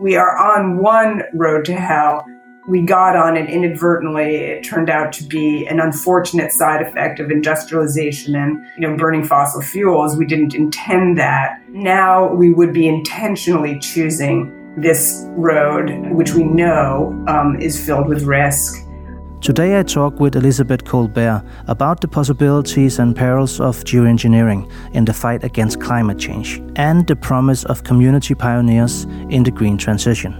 we are on one road to hell. We got on it inadvertently. It turned out to be an unfortunate side effect of industrialization and you know burning fossil fuels. We didn't intend that. Now we would be intentionally choosing this road, which we know um, is filled with risk. Today I talk with Elizabeth Kolbert about the possibilities and perils of geoengineering in the fight against climate change and the promise of community pioneers in the green transition.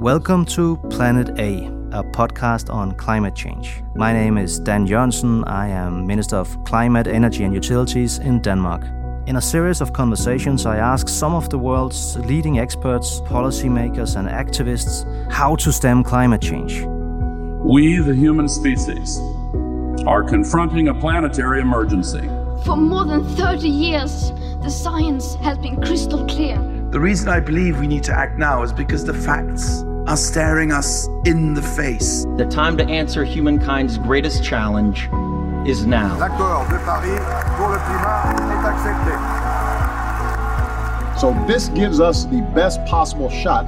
Welcome to Planet A, a podcast on climate change. My name is Dan Jørgensen. I am Minister of Climate, Energy and Utilities in Denmark. In a series of conversations, I ask some of the world's leading experts, policymakers, and activists how to stem climate change we, the human species, are confronting a planetary emergency. For more than 30 years, the science has been crystal clear. The reason I believe we need to act now is because the facts are staring us in the face. The time to answer humankind's greatest challenge is now. L'accord de Paris pour le climat est accepté. So this gives us the best possible shot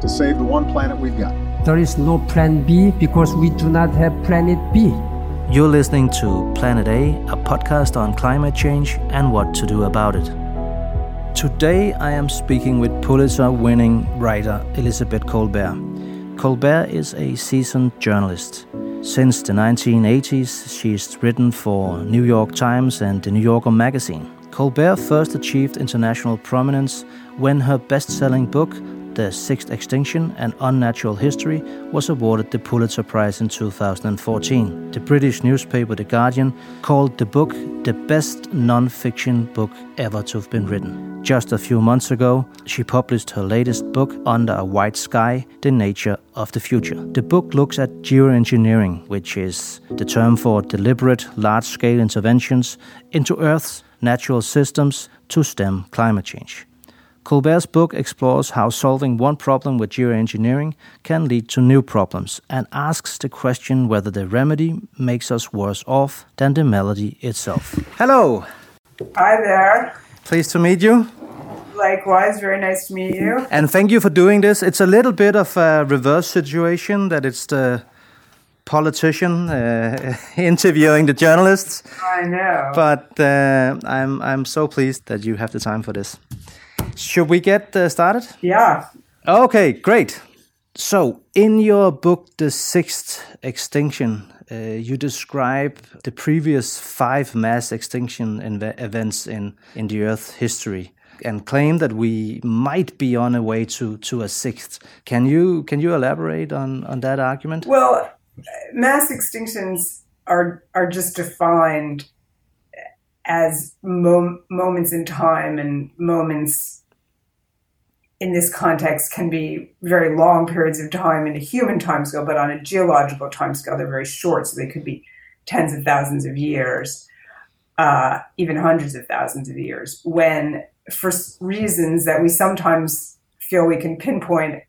to save the one planet we've got. There is no plan B because we do not have planet B. You're listening to Planet A, a podcast on climate change and what to do about it. Today I am speaking with Pulitzer winning writer Elizabeth Kolbert. Kolbert is a seasoned journalist. Since the 1980s, she's written for New York Times and the New Yorker magazine. Kolbert first achieved international prominence when her best selling book, the Sixth Extinction An Unnatural History, was awarded the Pulitzer Prize in 2014. The British newspaper The Guardian called the book the best non fiction book ever to have been written. Just a few months ago, she published her latest book, Under a White Sky The Nature of the Future. The book looks at geoengineering, which is the term for deliberate, large scale interventions into Earth's natural systems to stem climate change. Kolbert's book explores how solving one problem with geoengineering can lead to new problems and asks the question whether the remedy makes us worse off than the melody itself. Hello! Hi there. Pleased to meet you. Likewise, very nice to meet you. And thank you for doing this. It's a little bit of a reverse situation that it's the politician uh, interviewing the journalists. I know. But uh, I'm I'm so pleased that you have the time for this. Should we get uh, started? Yeah. Okay, great. So, in your book, The Sixth Extinction, uh, you describe the previous five mass extinction events in, in the Earth's history and claim that we might be on a way to, to a sixth. Can you can you elaborate on, on that argument? Well, mass extinctions are are just defined as mom- moments in time and moments in this context can be very long periods of time in a human timescale, but on a geological timescale, they're very short, so they could be tens of thousands of years, uh, even hundreds of thousands of years, when for reasons that we sometimes feel we can pinpoint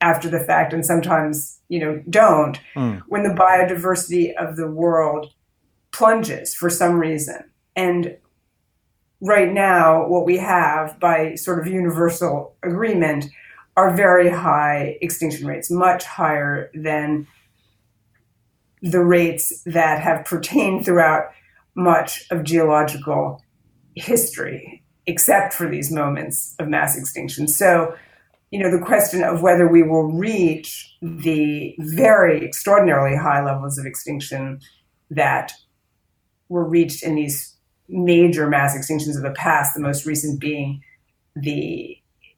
after the fact and sometimes you know don't mm. when the biodiversity of the world plunges for some reason and right now, what we have by sort of universal agreement are very high extinction rates, much higher than the rates that have pertained throughout much of geological history, except for these moments of mass extinction. So, you know, the question of whether we will reach the very extraordinarily high levels of extinction that were reached in these major mass extinctions of the past, the most recent being the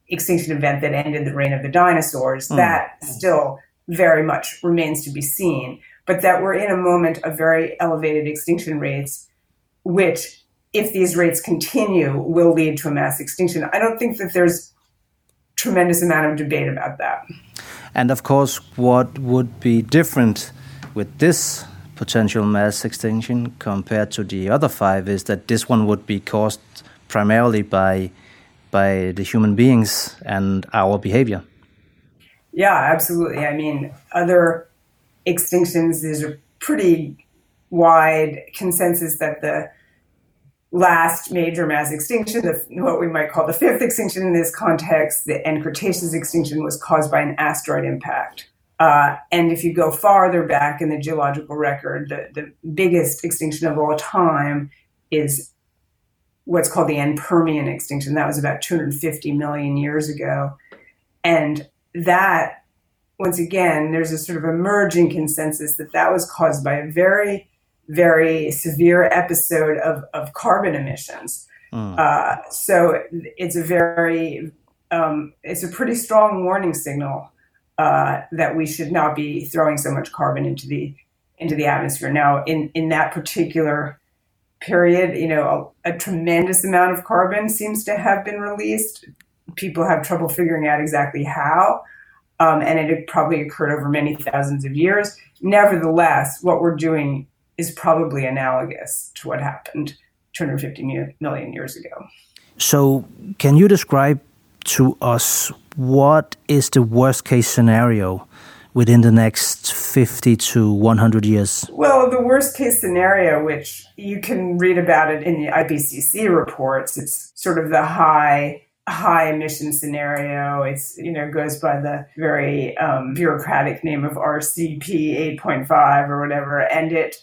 extinction event that ended the reign of the dinosaurs, mm. that still very much remains to be seen. But that we're in a moment of very elevated extinction rates, which, if these rates continue, will lead to a mass extinction. I don't think that there's tremendous amount of debate about that. And of course, what would be different with this potential mass extinction compared to the other five is that this one would be caused primarily by by the human beings and our behavior. Yeah, absolutely. I mean, other extinctions, there's a pretty wide consensus that the last major mass extinction, the, what we might call the fifth extinction in this context, the end Cretaceous extinction was caused by an asteroid impact. Uh, and if you go farther back in the geological record, the, the biggest extinction of all time is what's called the end Permian extinction. That was about 250 million years ago. And that, once again, there's a sort of emerging consensus that that was caused by a very, very severe episode of, of carbon emissions. Mm. Uh, so it's a very, um, it's a pretty strong warning signal uh, that we should not be throwing so much carbon into the into the atmosphere. Now, in in that particular period, you know, a, a tremendous amount of carbon seems to have been released. People have trouble figuring out exactly how, um, and it probably occurred over many thousands of years. Nevertheless, what we're doing is probably analogous to what happened 250 million years ago. So, can you describe to us what is the worst case scenario within the next 50 to 100 years? Well, the worst case scenario, which you can read about it in the IPCC reports, it's sort of the high high emission scenario. It's you know goes by the very um, bureaucratic name of RCP 8.5 or whatever, and it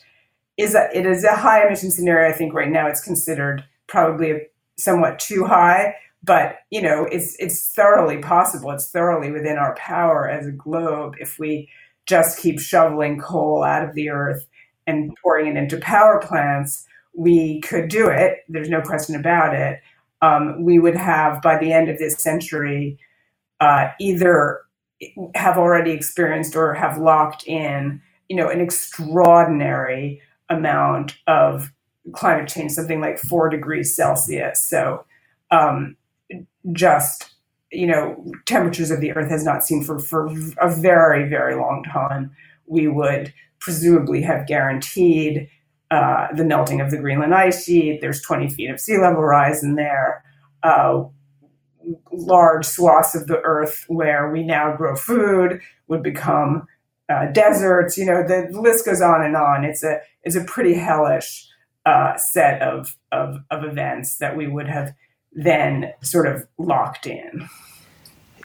is a it is a high emission scenario. I think right now it's considered probably somewhat too high but you know it's it's thoroughly possible it's thoroughly within our power as a globe if we just keep shoveling coal out of the earth and pouring it into power plants we could do it there's no question about it. Um, we would have by the end of this century uh, either have already experienced or have locked in you know an extraordinary amount of climate change something like four degrees celsius. So um, just you know temperatures of the earth has not seen for for a very very long time. We would presumably have guaranteed uh, the melting of the greenland ice sheet. There's 20 feet of sea level rise in there. Uh, large swaths of the earth where we now grow food would become uh, deserts. You know the list goes on and on. It's a it's a pretty hellish uh, set of, of of events that we would have then sort of locked in.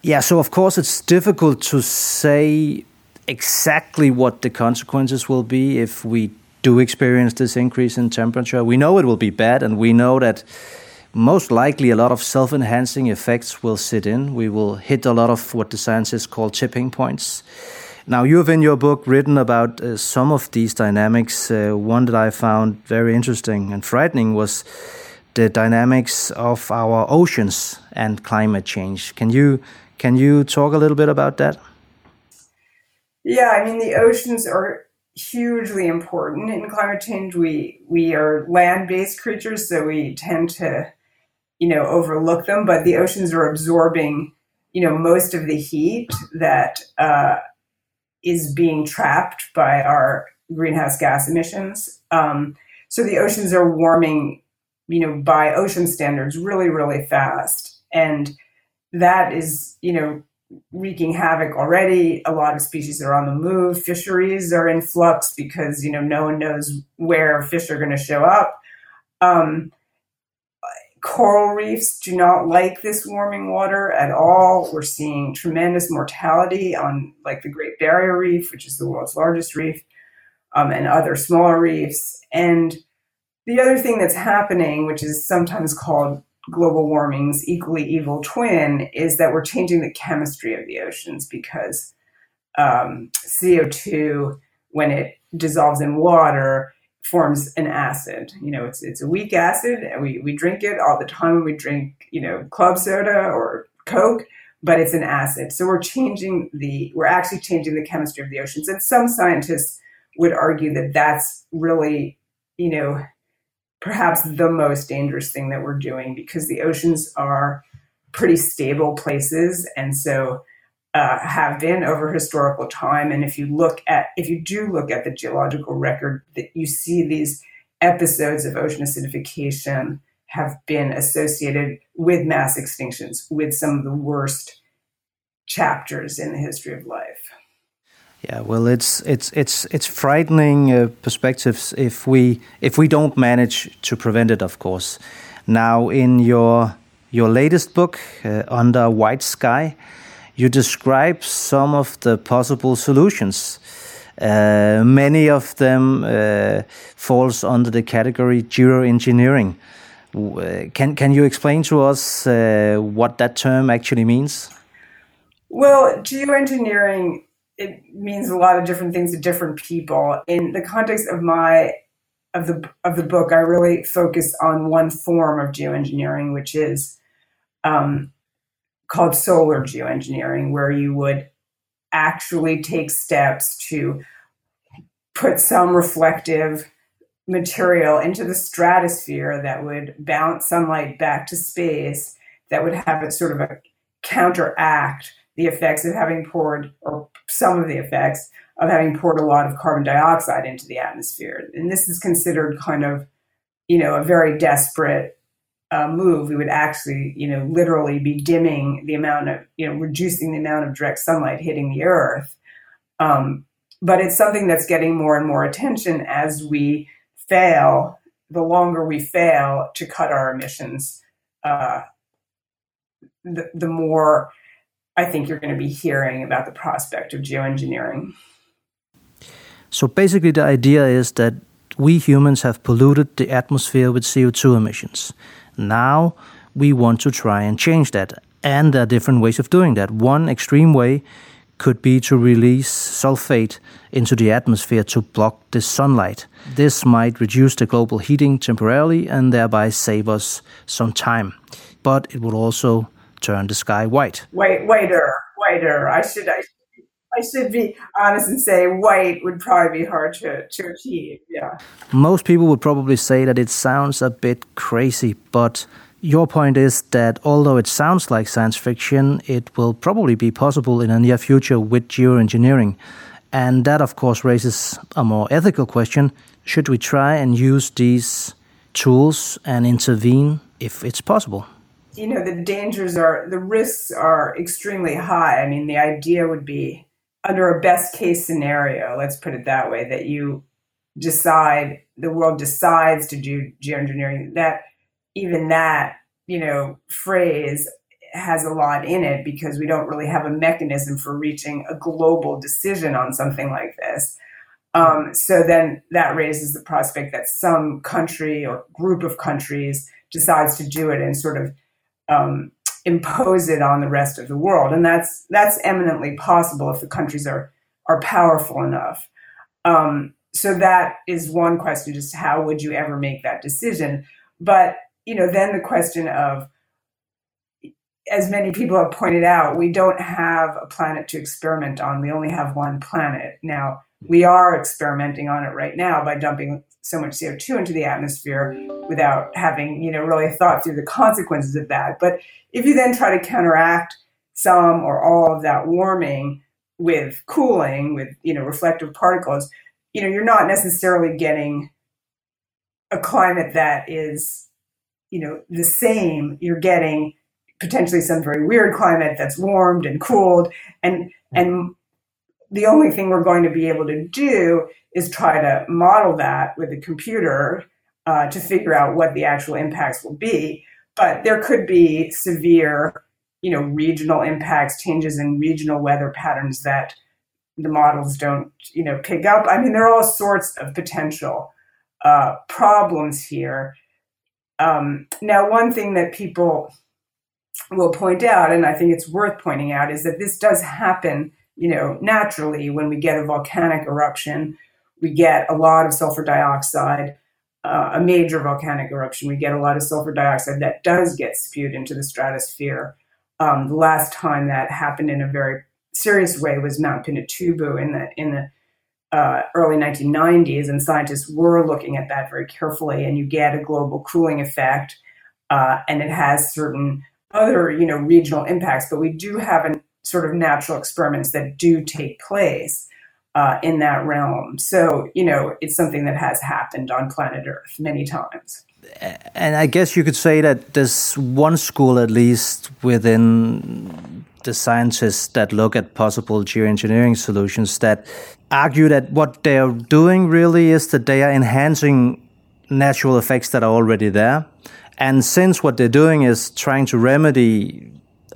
Yeah, so of course it's difficult to say exactly what the consequences will be if we do experience this increase in temperature. We know it will be bad, and we know that most likely a lot of self enhancing effects will sit in. We will hit a lot of what the scientists call tipping points. Now, you have in your book written about uh, some of these dynamics. Uh, one that I found very interesting and frightening was the dynamics of our oceans and climate change. Can you can you talk a little bit about that? Yeah, I mean the oceans are hugely important in climate change. We we are land-based creatures, so we tend to, you know, overlook them. But the oceans are absorbing, you know, most of the heat that uh, is being trapped by our greenhouse gas emissions. Um, so the oceans are warming you know, by ocean standards really, really fast. And that is, you know, wreaking havoc already. A lot of species are on the move. Fisheries are in flux because, you know, no one knows where fish are going to show up. Um, coral reefs do not like this warming water at all. We're seeing tremendous mortality on like the Great Barrier Reef, which is the world's largest reef, um, and other smaller reefs. And the other thing that's happening, which is sometimes called global warming's equally evil twin, is that we're changing the chemistry of the oceans because um, CO2, when it dissolves in water, forms an acid. You know, it's it's a weak acid, and we, we drink it all the time. When we drink, you know, club soda or Coke, but it's an acid. So we're changing the we're actually changing the chemistry of the oceans. And some scientists would argue that that's really, you know, perhaps the most dangerous thing that we're doing because the oceans are pretty stable places and so uh, have been over historical time. And if you look at if you do look at the geological record that you see these episodes of ocean acidification have been associated with mass extinctions with some of the worst chapters in the history of life Yeah, well, it's it's it's it's frightening uh, perspectives if we if we don't manage to prevent it, of course. Now, in your your latest book, uh, Under White Sky, you describe some of the possible solutions. Uh, many of them uh, falls under the category geoengineering. Uh, can can you explain to us uh, what that term actually means? Well, geoengineering it means a lot of different things to different people. In the context of my of the of the book, I really focus on one form of geoengineering, which is um, called solar geoengineering, where you would actually take steps to put some reflective material into the stratosphere that would bounce sunlight back to space, that would have it sort of a counteract the effects of having poured, or some of the effects of having poured a lot of carbon dioxide into the atmosphere. And this is considered kind of, you know, a very desperate uh, move. We would actually, you know, literally be dimming the amount of, you know, reducing the amount of direct sunlight hitting the earth. Um, but it's something that's getting more and more attention as we fail, the longer we fail to cut our emissions, uh, the, the more I think you're going to be hearing about the prospect of geoengineering. So basically, the idea is that we humans have polluted the atmosphere with CO2 emissions. Now we want to try and change that. And there are different ways of doing that. One extreme way could be to release sulfate into the atmosphere to block the sunlight. This might reduce the global heating temporarily and thereby save us some time. But it would also turn the sky white. White, whiter, whiter. I should, I I should be honest and say white would probably be hard to, to achieve. Yeah. Most people would probably say that it sounds a bit crazy, but your point is that although it sounds like science fiction, it will probably be possible in a near future with geoengineering. And that, of course, raises a more ethical question should we try and use these tools and intervene if it's possible? You know, the dangers are, the risks are extremely high. I mean, the idea would be under a best case scenario, let's put it that way, that you decide, the world decides to do geoengineering, that even that, you know, phrase has a lot in it because we don't really have a mechanism for reaching a global decision on something like this. Um, so then that raises the prospect that some country or group of countries decides to do it and sort of um, impose it on the rest of the world, and that's that's eminently possible if the countries are are powerful enough. Um, so that is one question: just how would you ever make that decision? But you know, then the question of as many people have pointed out, we don't have a planet to experiment on. We only have one planet. Now, we are experimenting on it right now by dumping so much CO2 into the atmosphere without having, you know, really thought through the consequences of that. But if you then try to counteract some or all of that warming with cooling, with, you know, reflective particles, you know, you're not necessarily getting a climate that is, you know, the same. You're getting potentially some very weird climate that's warmed and cooled and and the only thing we're going to be able to do is try to model that with a computer uh, to figure out what the actual impacts will be. But there could be severe you know regional impacts changes in regional weather patterns that the models don't you know pick up. I mean there are all sorts of potential uh, problems here. Um, now one thing that people will point out, and I think it's worth pointing out, is that this does happen, you know, naturally when we get a volcanic eruption. We get a lot of sulfur dioxide, uh, a major volcanic eruption. We get a lot of sulfur dioxide that does get spewed into the stratosphere. Um, the last time that happened in a very serious way was Mount Pinatubo in the in the uh, early 1990s, and scientists were looking at that very carefully. And you get a global cooling effect, uh, and it has certain other, you know, regional impacts, but we do have an, sort of natural experiments that do take place uh, in that realm. So, you know, it's something that has happened on planet Earth many times. And I guess you could say that there's one school, at least within the scientists that look at possible geoengineering solutions that argue that what they are doing really is that they are enhancing natural effects that are already there. And since what they're doing is trying to remedy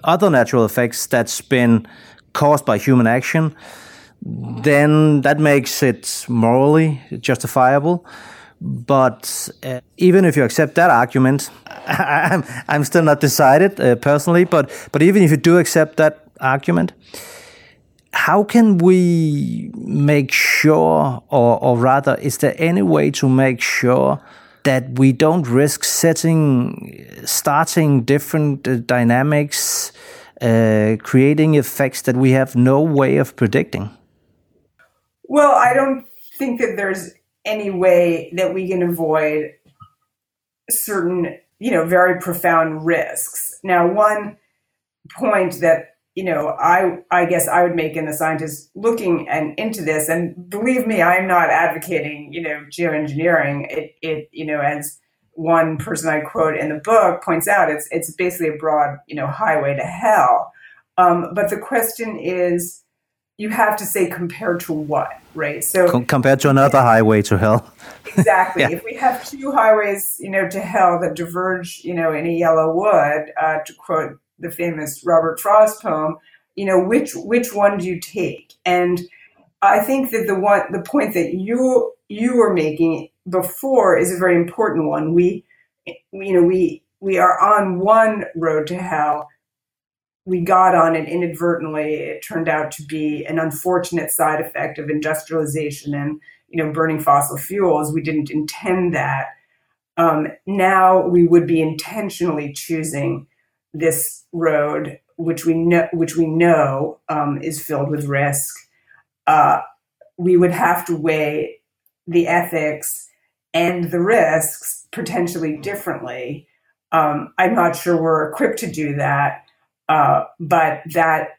other natural effects that's been caused by human action, then that makes it morally justifiable. But uh, even if you accept that argument, I'm, I'm still not decided uh, personally. But but even if you do accept that argument, how can we make sure, or or rather, is there any way to make sure that we don't risk setting, starting different uh, dynamics, uh, creating effects that we have no way of predicting? Well, I don't think that there's any way that we can avoid certain, you know, very profound risks. Now, one point that you know I I guess I would make in the scientists looking and into this, and believe me, I'm not advocating you know geoengineering. It it you know as one person I quote in the book points out, it's it's basically a broad you know highway to hell. Um, but the question is you have to say compared to what, right? So Com- compared to another highway to hell. exactly. yeah. If we have two highways, you know, to hell that diverge, you know, in a yellow wood, uh, to quote the famous Robert Frost poem, you know, which which one do you take? And I think that the one the point that you you were making before is a very important one. We, you know, we we are on one road to hell we got on it inadvertently. It turned out to be an unfortunate side effect of industrialization and you know burning fossil fuels. We didn't intend that. Um, now we would be intentionally choosing this road, which we know, which we know um, is filled with risk. Uh, we would have to weigh the ethics and the risks potentially differently. Um, I'm not sure we're equipped to do that. Uh, but that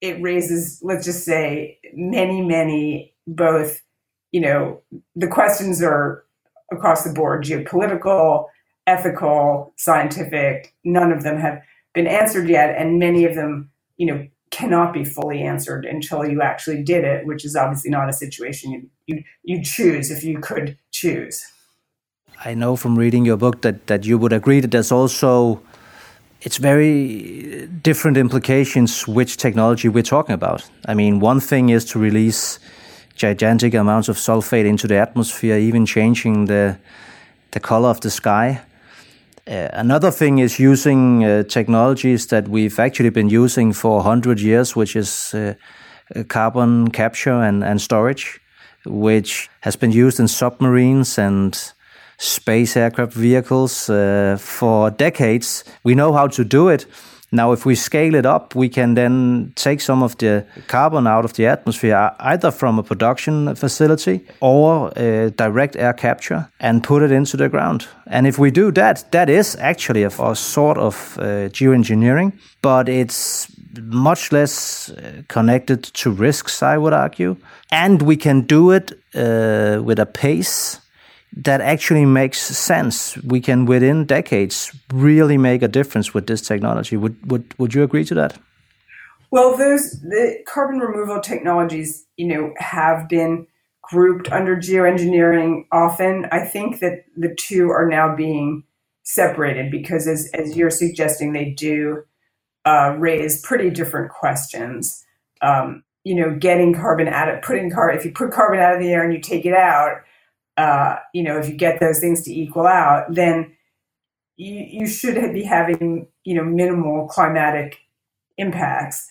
it raises, let's just say, many, many both, you know, the questions are across the board geopolitical, ethical, scientific. None of them have been answered yet. And many of them, you know, cannot be fully answered until you actually did it, which is obviously not a situation you, you, you choose if you could choose. I know from reading your book that, that you would agree that there's also it's very different implications which technology we're talking about. I mean, one thing is to release gigantic amounts of sulfate into the atmosphere, even changing the the color of the sky. Uh, another thing is using uh, technologies that we've actually been using for 100 years, which is uh, carbon capture and, and storage, which has been used in submarines and space aircraft vehicles uh, for decades. We know how to do it. Now, if we scale it up, we can then take some of the carbon out of the atmosphere, either from a production facility or direct air capture, and put it into the ground. And if we do that, that is actually a, a sort of uh, geoengineering, but it's much less uh, connected to risks, I would argue. And we can do it uh, with a pace that actually makes sense. We can, within decades, really make a difference with this technology. Would would would you agree to that? Well, those the carbon removal technologies, you know, have been grouped under geoengineering often. I think that the two are now being separated because, as as you're suggesting, they do uh, raise pretty different questions. Um, you know, getting carbon out of putting carbon if you put carbon out of the air and you take it out uh, you know, if you get those things to equal out, then you, you should be having, you know, minimal climatic impacts.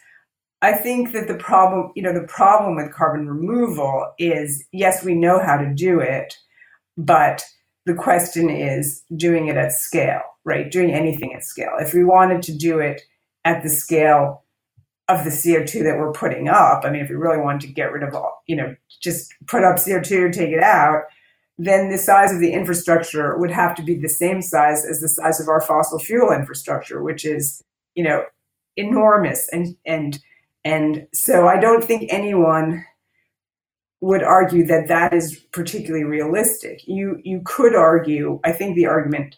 I think that the problem, you know, the problem with carbon removal is yes, we know how to do it, but the question is doing it at scale, right? Doing anything at scale. If we wanted to do it at the scale of the CO2 that we're putting up, I mean, if we really wanted to get rid of all, you know, just put up CO2, take it out, then the size of the infrastructure would have to be the same size as the size of our fossil fuel infrastructure, which is, you know, enormous. And and and so I don't think anyone would argue that that is particularly realistic. You you could argue. I think the argument,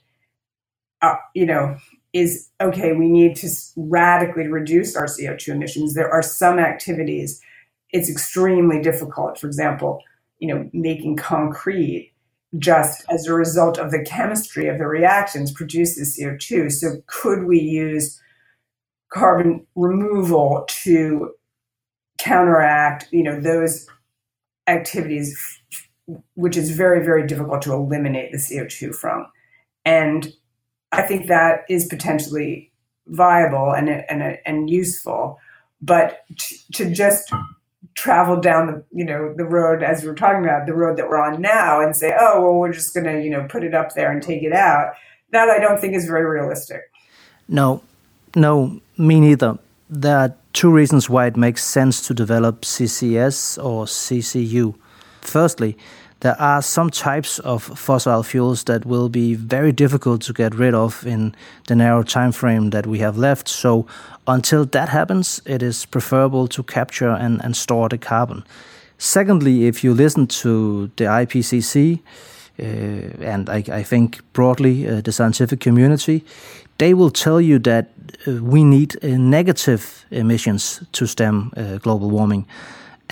uh, you know, is okay, we need to radically reduce our CO2 emissions. There are some activities it's extremely difficult. For example, you know, making concrete just as a result of the chemistry of the reactions produces CO2. So could we use carbon removal to counteract, you know, those activities which is very very difficult to eliminate the CO2 from. And I think that is potentially viable and and and useful, but to, to just travel down the you know the road as we are talking about the road that we're on now and say oh well we're just going to you know put it up there and take it out. That i don't think is very realistic. No no me neither. There are two reasons why it makes sense to develop ccs or ccu firstly there are some types of fossil fuels that will be very difficult to get rid of in the narrow time frame that we have left. So until that happens, it is preferable to capture and, and store the carbon. Secondly, if you listen to the IPCC, uh, and I, I, think broadly uh, the scientific community, they will tell you that uh, we need uh, negative emissions to stem uh, global warming.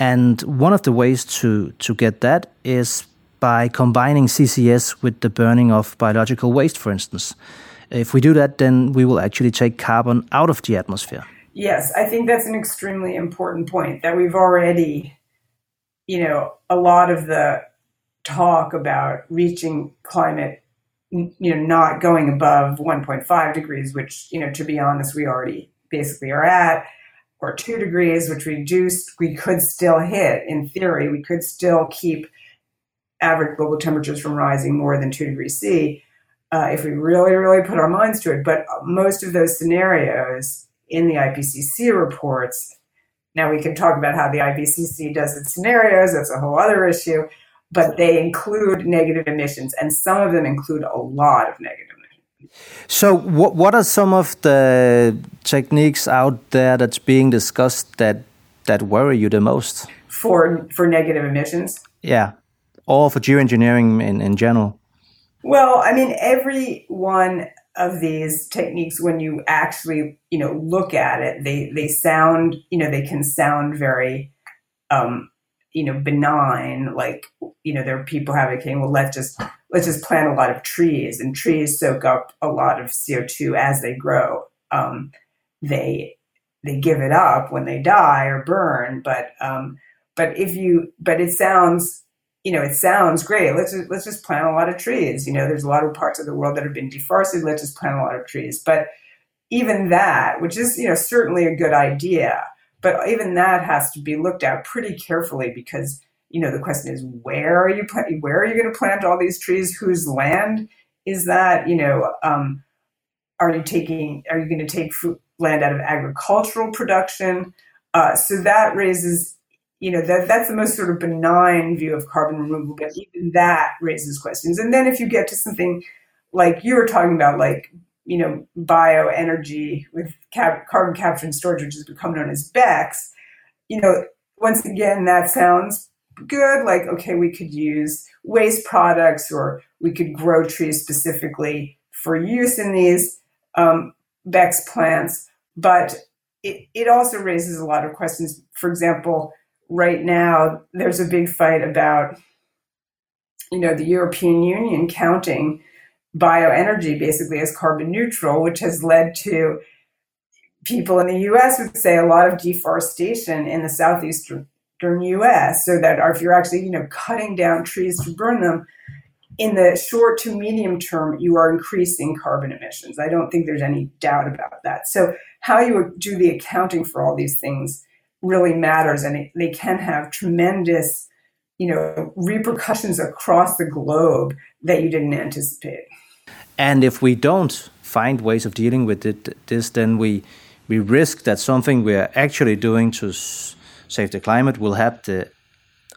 And one of the ways to, to get that is by combining CCS with the burning of biological waste, for instance. If we do that, then we will actually take carbon out of the atmosphere. Yes, I think that's an extremely important point that we've already, you know, a lot of the talk about reaching climate, you know, not going above 1.5 degrees, which, you know, to be honest, we already basically are at or two degrees, which reduced, we could still hit in theory, we could still keep average global temperatures from rising more than two degrees C uh, if we really, really put our minds to it. But most of those scenarios in the IPCC reports, now we can talk about how the IPCC does its scenarios, that's a whole other issue, but they include negative emissions, and some of them include a lot of negative so, what what are some of the techniques out there that's being discussed that that worry you the most for for negative emissions? Yeah, or for geoengineering in in general. Well, I mean, every one of these techniques, when you actually you know look at it, they they sound you know they can sound very um, you know benign like you know there are people advocating well let's just let's just plant a lot of trees and trees soak up a lot of co2 as they grow. Um, they they give it up when they die or burn but um, but if you but it sounds you know it sounds great. Let's just, let's just plant a lot of trees. You know there's a lot of parts of the world that have been deforested. Let's just plant a lot of trees. But even that which is you know certainly a good idea but even that has to be looked at pretty carefully because you know the question is where are you where are you going to plant all these trees? Whose land is that? You know, um, are you taking are you going to take land out of agricultural production? Uh, so that raises you know that that's the most sort of benign view of carbon removal, but even that raises questions. And then if you get to something like you were talking about, like you know, bioenergy with cap- carbon capture and storage, which has become known as BECCS, you know, once again, that sounds good. Like, okay, we could use waste products or we could grow trees specifically for use in these um, BECCS plants. But it, it also raises a lot of questions. For example, right now, there's a big fight about, you know, the European Union counting bioenergy basically as carbon neutral, which has led to people in the US would say a lot of deforestation in the southeastern US, so that if you're actually, you know, cutting down trees to burn them, in the short to medium term, you are increasing carbon emissions. I don't think there's any doubt about that. So how you do the accounting for all these things really matters, and it, they can have tremendous, you know, repercussions across the globe that you didn't anticipate. And if we don't find ways of dealing with it, this, then we we risk that something we are actually doing to save the climate will have the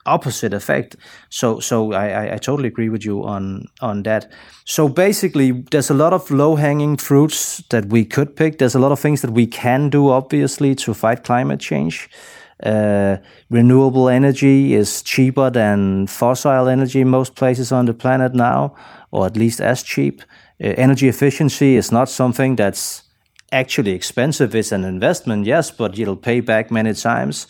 opposite effect. So, so I, I totally agree with you on on that. So basically, there's a lot of low hanging fruits that we could pick. There's a lot of things that we can do, obviously, to fight climate change. Uh, renewable energy is cheaper than fossil energy in most places on the planet now, or at least as cheap. Uh, energy efficiency is not something that's actually expensive. It's an investment, yes, but it'll pay back many times.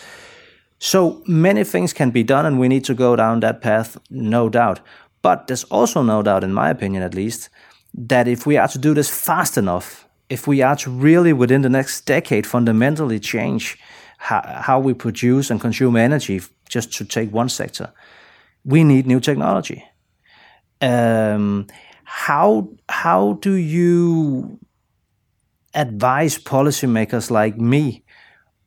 So many things can be done, and we need to go down that path, no doubt. But there's also no doubt, in my opinion at least, that if we are to do this fast enough, if we are to really within the next decade fundamentally change how, how we produce and consume energy, just to take one sector, we need new technology. Um, how how do you advise policymakers like me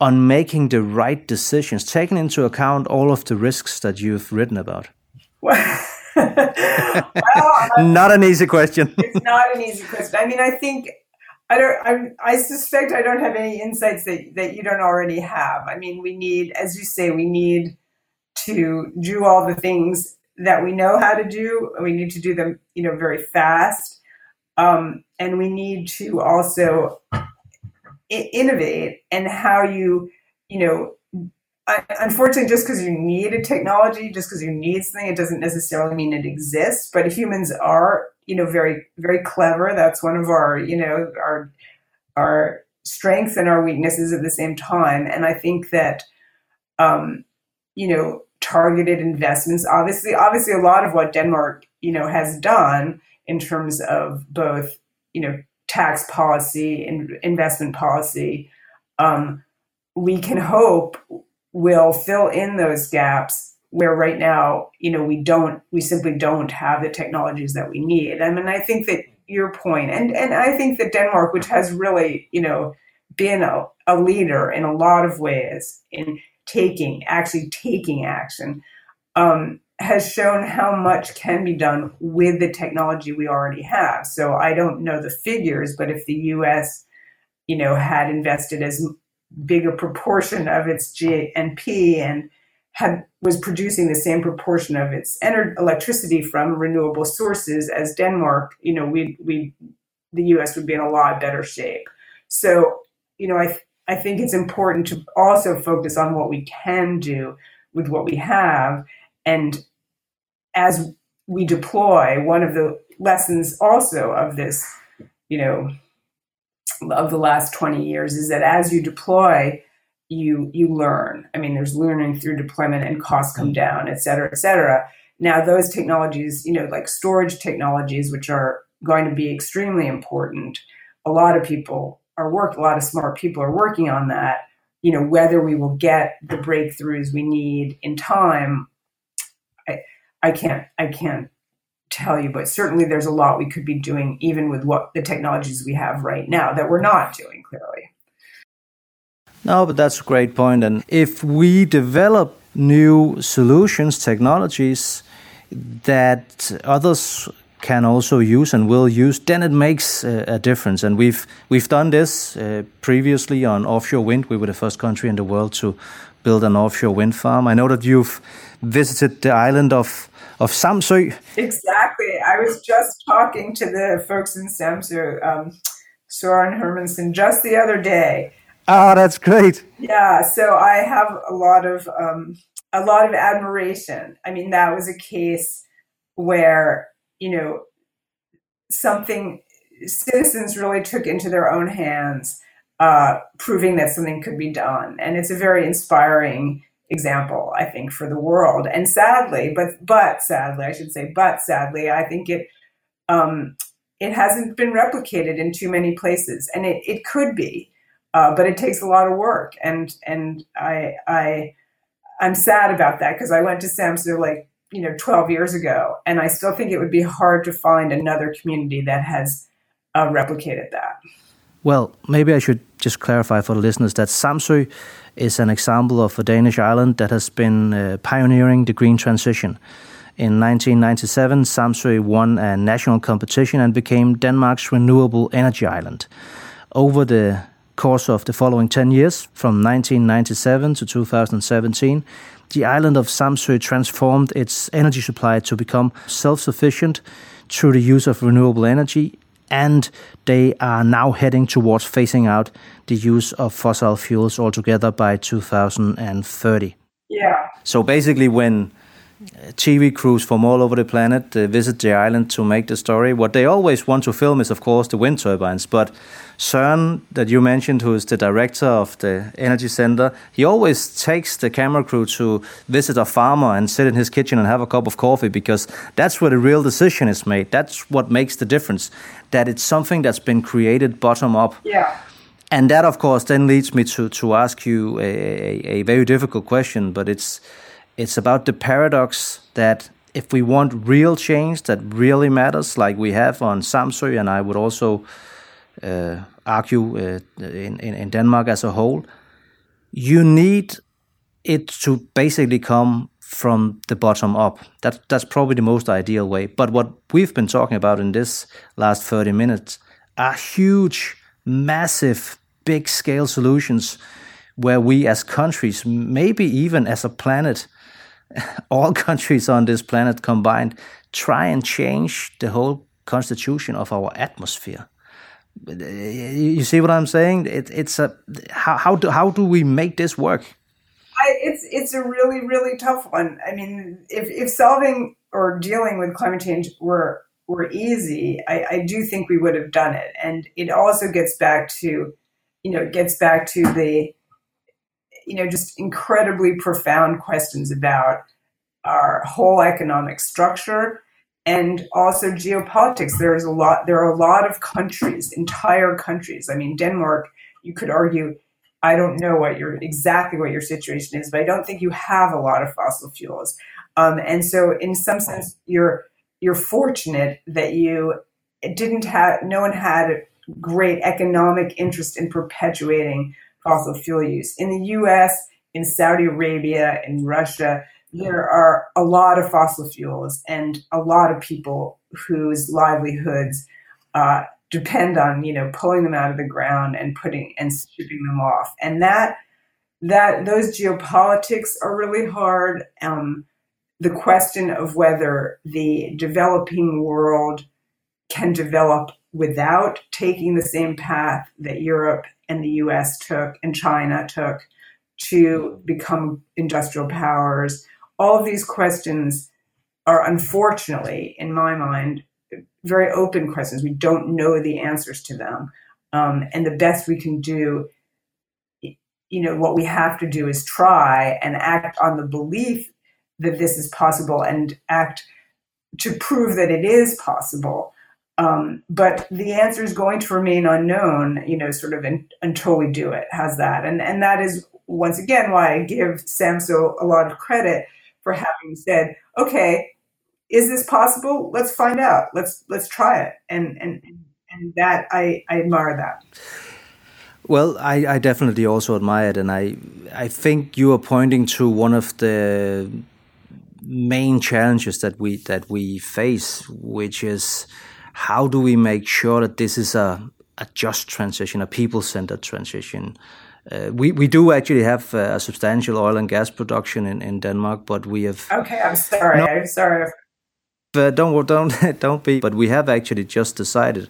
on making the right decisions, taking into account all of the risks that you've written about? well, not an easy question. it's not an easy question. I mean, I think I don't. I, I suspect I don't have any insights that that you don't already have. I mean, we need, as you say, we need to do all the things that we know how to do. We need to do them, you know, very fast, um, and we need to also innovate. And how you, you know, unfortunately, just because you need a technology, just because you need something, it doesn't necessarily mean it exists. But humans are, you know, very very clever. That's one of our, you know, our our strengths and our weaknesses at the same time. And I think that, um, you know, targeted investments. Obviously, obviously, a lot of what Denmark, you know, has done in terms of both, you know, tax policy and investment policy, um, we can hope will fill in those gaps where right now, you know, we don't, we simply don't have the technologies that we need. I mean, I think that your point, and and I think that Denmark, which has really, you know, been a, a leader in a lot of ways in taking, actually taking action, um, has shown how much can be done with the technology we already have. So I don't know the figures, but if the U.S., you know, had invested as big a proportion of its GNP and had was producing the same proportion of its ener- electricity from renewable sources as Denmark, you know, we we the U.S. would be in a lot better shape. So, you know, I I think it's important to also focus on what we can do with what we have. And as we deploy, one of the lessons also of this, you know, of the last 20 years is that as you deploy, you you learn. I mean, there's learning through deployment and costs come mm-hmm. down, et cetera, et cetera. Now, those technologies, you know, like storage technologies, which are going to be extremely important, a lot of people are work a lot of smart people are working on that you know whether we will get the breakthroughs we need in time i can't i can't tell you but certainly there's a lot we could be doing even with what the technologies we have right now that we're not doing clearly no but that's a great point. and if we develop new solutions technologies that others can also use and will use, then it makes a, a difference. And we've we've done this uh, previously on offshore wind. We were the first country in the world to build an offshore wind farm. I know that you've visited the island of of Samsø. Exactly. I was just talking to the folks in Samsø, um, Soren Hermansen, just the other day. Ah, oh, that's great. Yeah. So I have a lot of um, a lot of admiration. I mean, that was a case where you know, something citizens really took into their own hands, uh, proving that something could be done. And it's a very inspiring example, I think, for the world. And sadly, but but sadly, I should say, but sadly, I think it um, it hasn't been replicated in too many places, and it, it could be, uh, but it takes a lot of work. And and I I I'm sad about that because I went to Samsø like you know 12 years ago and i still think it would be hard to find another community that has uh, replicated that well maybe i should just clarify for the listeners that samsø is an example of a danish island that has been uh, pioneering the green transition. In 1997 samsø won a national competition and became denmark's renewable energy island. Over the course of the following 10 years from 1997 to 2017 the island of Samsø transformed its energy supply to become self sufficient through the use of renewable energy, and they are now heading towards phasing out the use of fossil fuels altogether by 2030. Yeah. So basically, when TV crews from all over the planet uh, visit the island to make the story. What they always want to film is, of course, the wind turbines. But Soren, that you mentioned, who is the director of the Energy Center, he always takes the camera crew to visit a farmer and sit in his kitchen and have a cup of coffee because that's where the real decision is made. That's what makes the difference. That it's something that's been created bottom up. Yeah. And that, of course, then leads me to, to ask you a, a, a very difficult question, but it's it's about the paradox that if we want real change that really matters, like we have on Samsø, and I would also uh, argue uh, in, in, in Denmark as a whole, you need it to basically come from the bottom up. That, that's probably the most ideal way. But what we've been talking about in this last 30 minutes are huge, massive, big scale solutions where we as countries, maybe even as a planet, all countries on this planet combined try and change the whole constitution of our atmosphere. You see what I'm saying? It, it's a how how do how do we make this work? I, it's it's a really really tough one. I mean, if if solving or dealing with climate change were were easy, I, I do think we would have done it. And it also gets back to, you know, it gets back to the you know, just incredibly profound questions about our whole economic structure and also geopolitics. There's a lot. There are a lot of countries, entire countries. I mean, Denmark. You could argue. I don't know what your exactly what your situation is, but I don't think you have a lot of fossil fuels. Um, and so, in some sense, you're you're fortunate that you didn't have. No one had great economic interest in perpetuating fossil fuel use. In the US, in Saudi Arabia, in Russia, there are a lot of fossil fuels and a lot of people whose livelihoods uh, depend on you know pulling them out of the ground and putting and stripping them off and that that those geopolitics are really hard um, the question of whether the developing world can develop without taking the same path that Europe and the US took and China took to become industrial powers. All of these questions are unfortunately, in my mind, very open questions. We don't know the answers to them. Um, and the best we can do, you know, what we have to do is try and act on the belief that this is possible and act to prove that it is possible um, but the answer is going to remain unknown, you know, sort of in, until we do it. How's that? And and that is once again why I give Samsø a lot of credit for having said, okay, is this possible? Let's find out. Let's let's try it. And and and that I, I admire that. Well, I, I definitely also admire it, and I I think you are pointing to one of the main challenges that we that we face, which is how do we make sure that this is a, a just transition, a people centered transition? Uh, we, we do actually have uh, a substantial oil and gas production in, in Denmark, but we have. Okay, I'm sorry. No, I'm sorry. But don't don't don't be. But we have actually just decided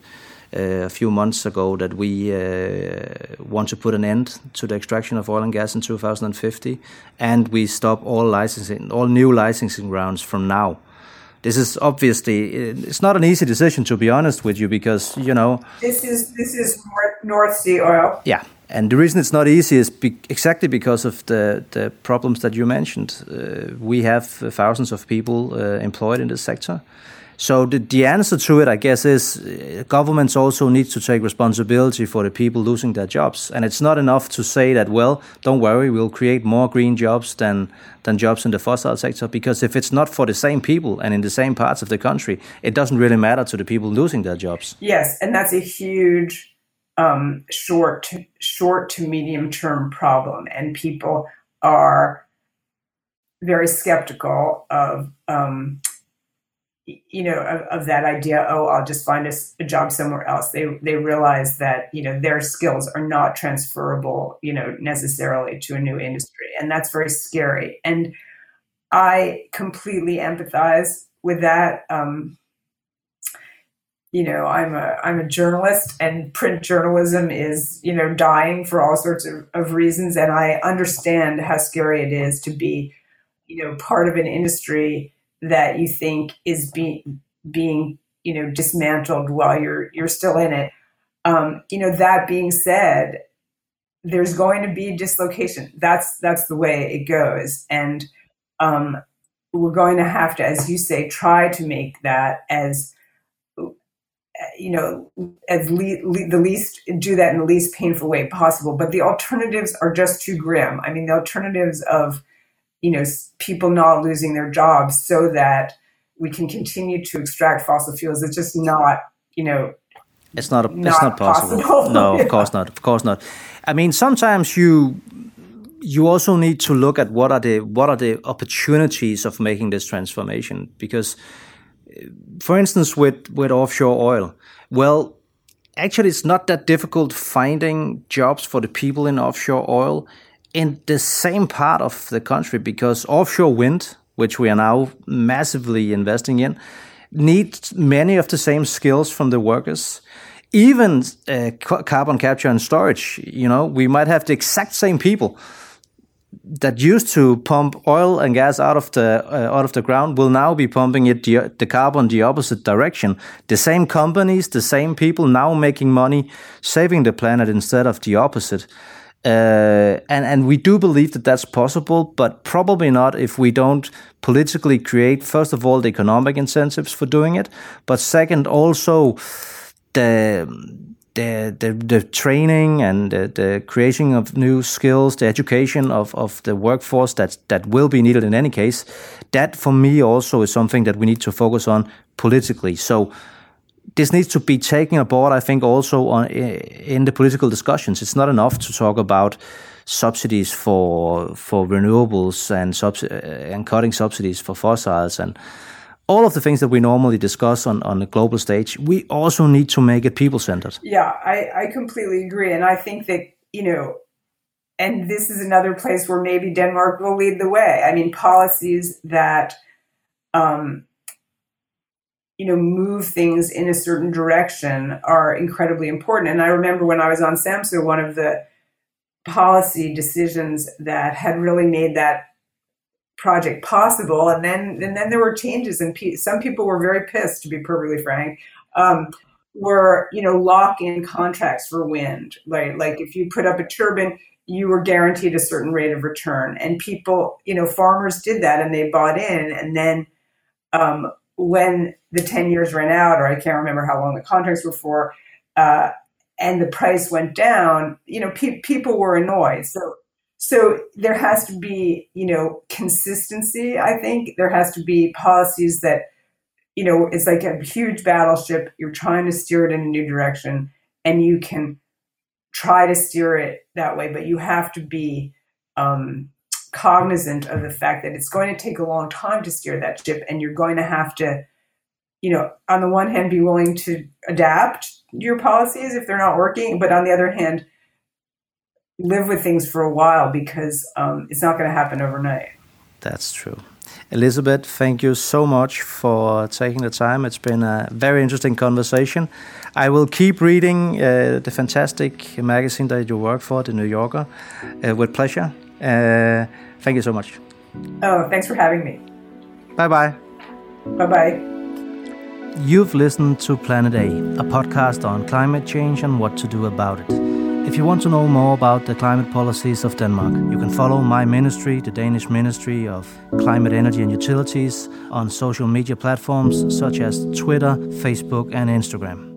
uh, a few months ago that we uh, want to put an end to the extraction of oil and gas in 2050, and we stop all licensing, all new licensing rounds from now this is obviously it's not an easy decision to be honest with you because you know this is this is North Sea oil. Yeah, and the reason it's not easy is be exactly because of the the problems that you mentioned. Uh, we have thousands of people uh, employed in this sector. So the, the answer to it, I guess, is uh, governments also need to take responsibility for the people losing their jobs. And it's not enough to say that, well, don't worry, we'll create more green jobs than than jobs in the fossil sector. Because if it's not for the same people and in the same parts of the country, it doesn't really matter to the people losing their jobs. Yes, and that's a huge um, short short to medium term problem, and people are very skeptical of. Um, you know of, of, that idea oh i'll just find a, a, job somewhere else. They they realize that you know their skills are not transferable you know necessarily to a new industry and that's very scary. And i completely empathize with that. Um, you know i'm a i'm a journalist and print journalism is you know dying for all sorts of, of reasons and i understand how scary it is to be you know, part of an industry that you think is being being you know dismantled while you're you're still in it. Um, you know, that being said, there's going to be dislocation. That's that's the way it goes, and um, we're going to have to, as you say, try to make that as you know as le- le- the least do that in the least painful way possible. But the alternatives are just too grim. I mean, the alternatives of you know people not losing their jobs so that we can continue to extract fossil fuels. It's just not you know it's not, a, not it's not possible. possible. No, of course not. Of course not. I mean, sometimes you you also need to look at what are the what are the opportunities of making this transformation because uh, for instance with with offshore oil well actually it's not that difficult finding jobs for the people in offshore oil in the same part of the country because offshore wind which we are now massively investing in needs many of the same skills from the workers even uh, carbon capture and storage you know we might have the exact same people that used to pump oil and gas out of the uh, out of the ground will now be pumping it the, the carbon the opposite direction. The same companies, the same people now making money, saving the planet instead of the opposite. Uh, and and we do believe that that's possible, but probably not if we don't politically create first of all the economic incentives for doing it, but second also the the, the, the training and the, the, creation of new skills, the education of, of the workforce that, that will be needed in any case, that for me also is something that we need to focus on politically. So this needs to be taken aboard, I think, also on, in the political discussions. It's not enough to talk about subsidies for for renewables and subs- and cutting subsidies for fossils and all of the things that we normally discuss on, on the global stage, we also need to make it people centered. Yeah, I, I completely agree. And I think that, you know, and this is another place where maybe Denmark will lead the way. I mean, policies that, um, you know, move things in a certain direction are incredibly important. And I remember when I was on Samsø, one of the policy decisions that had really made that project possible. And then and then there were changes, and pe- some people were very pissed, to be perfectly frank. Um, were you know lock in contracts for wind, right? like if you put up a turbine, you were guaranteed a certain rate of return, and people you know farmers did that and they bought in, and then. Um, when the 10 years ran out, or I can't remember how long the contracts were for, uh, and the price went down, you know, pe- people were annoyed. So so there has to be, you know, consistency. I think there has to be policies that, you know, it's like a huge battleship. You're trying to steer it in a new direction, and you can try to steer it that way, but you have to be um, cognizant of the fact that it's going to take a long time to steer that ship, and you're going to have to, you know, on the one hand, be willing to adapt your policies if they're not working, but on the other hand live with things for a while because um, it's not going to happen overnight. That's true. Elizabeth, thank you so much for taking the time. It's been a very interesting conversation. I will keep reading uh, the fantastic magazine that you work for, The New Yorker, uh, with pleasure. Uh, thank you so much. Oh, thanks for having me. Bye bye. Bye bye. You've listened to Planet A, a podcast on climate change and what to do about it. If you want to know more about the climate policies of Denmark, you can follow my ministry, the Danish Ministry of Climate, Energy and Utilities, on social media platforms such as Twitter, Facebook, and Instagram.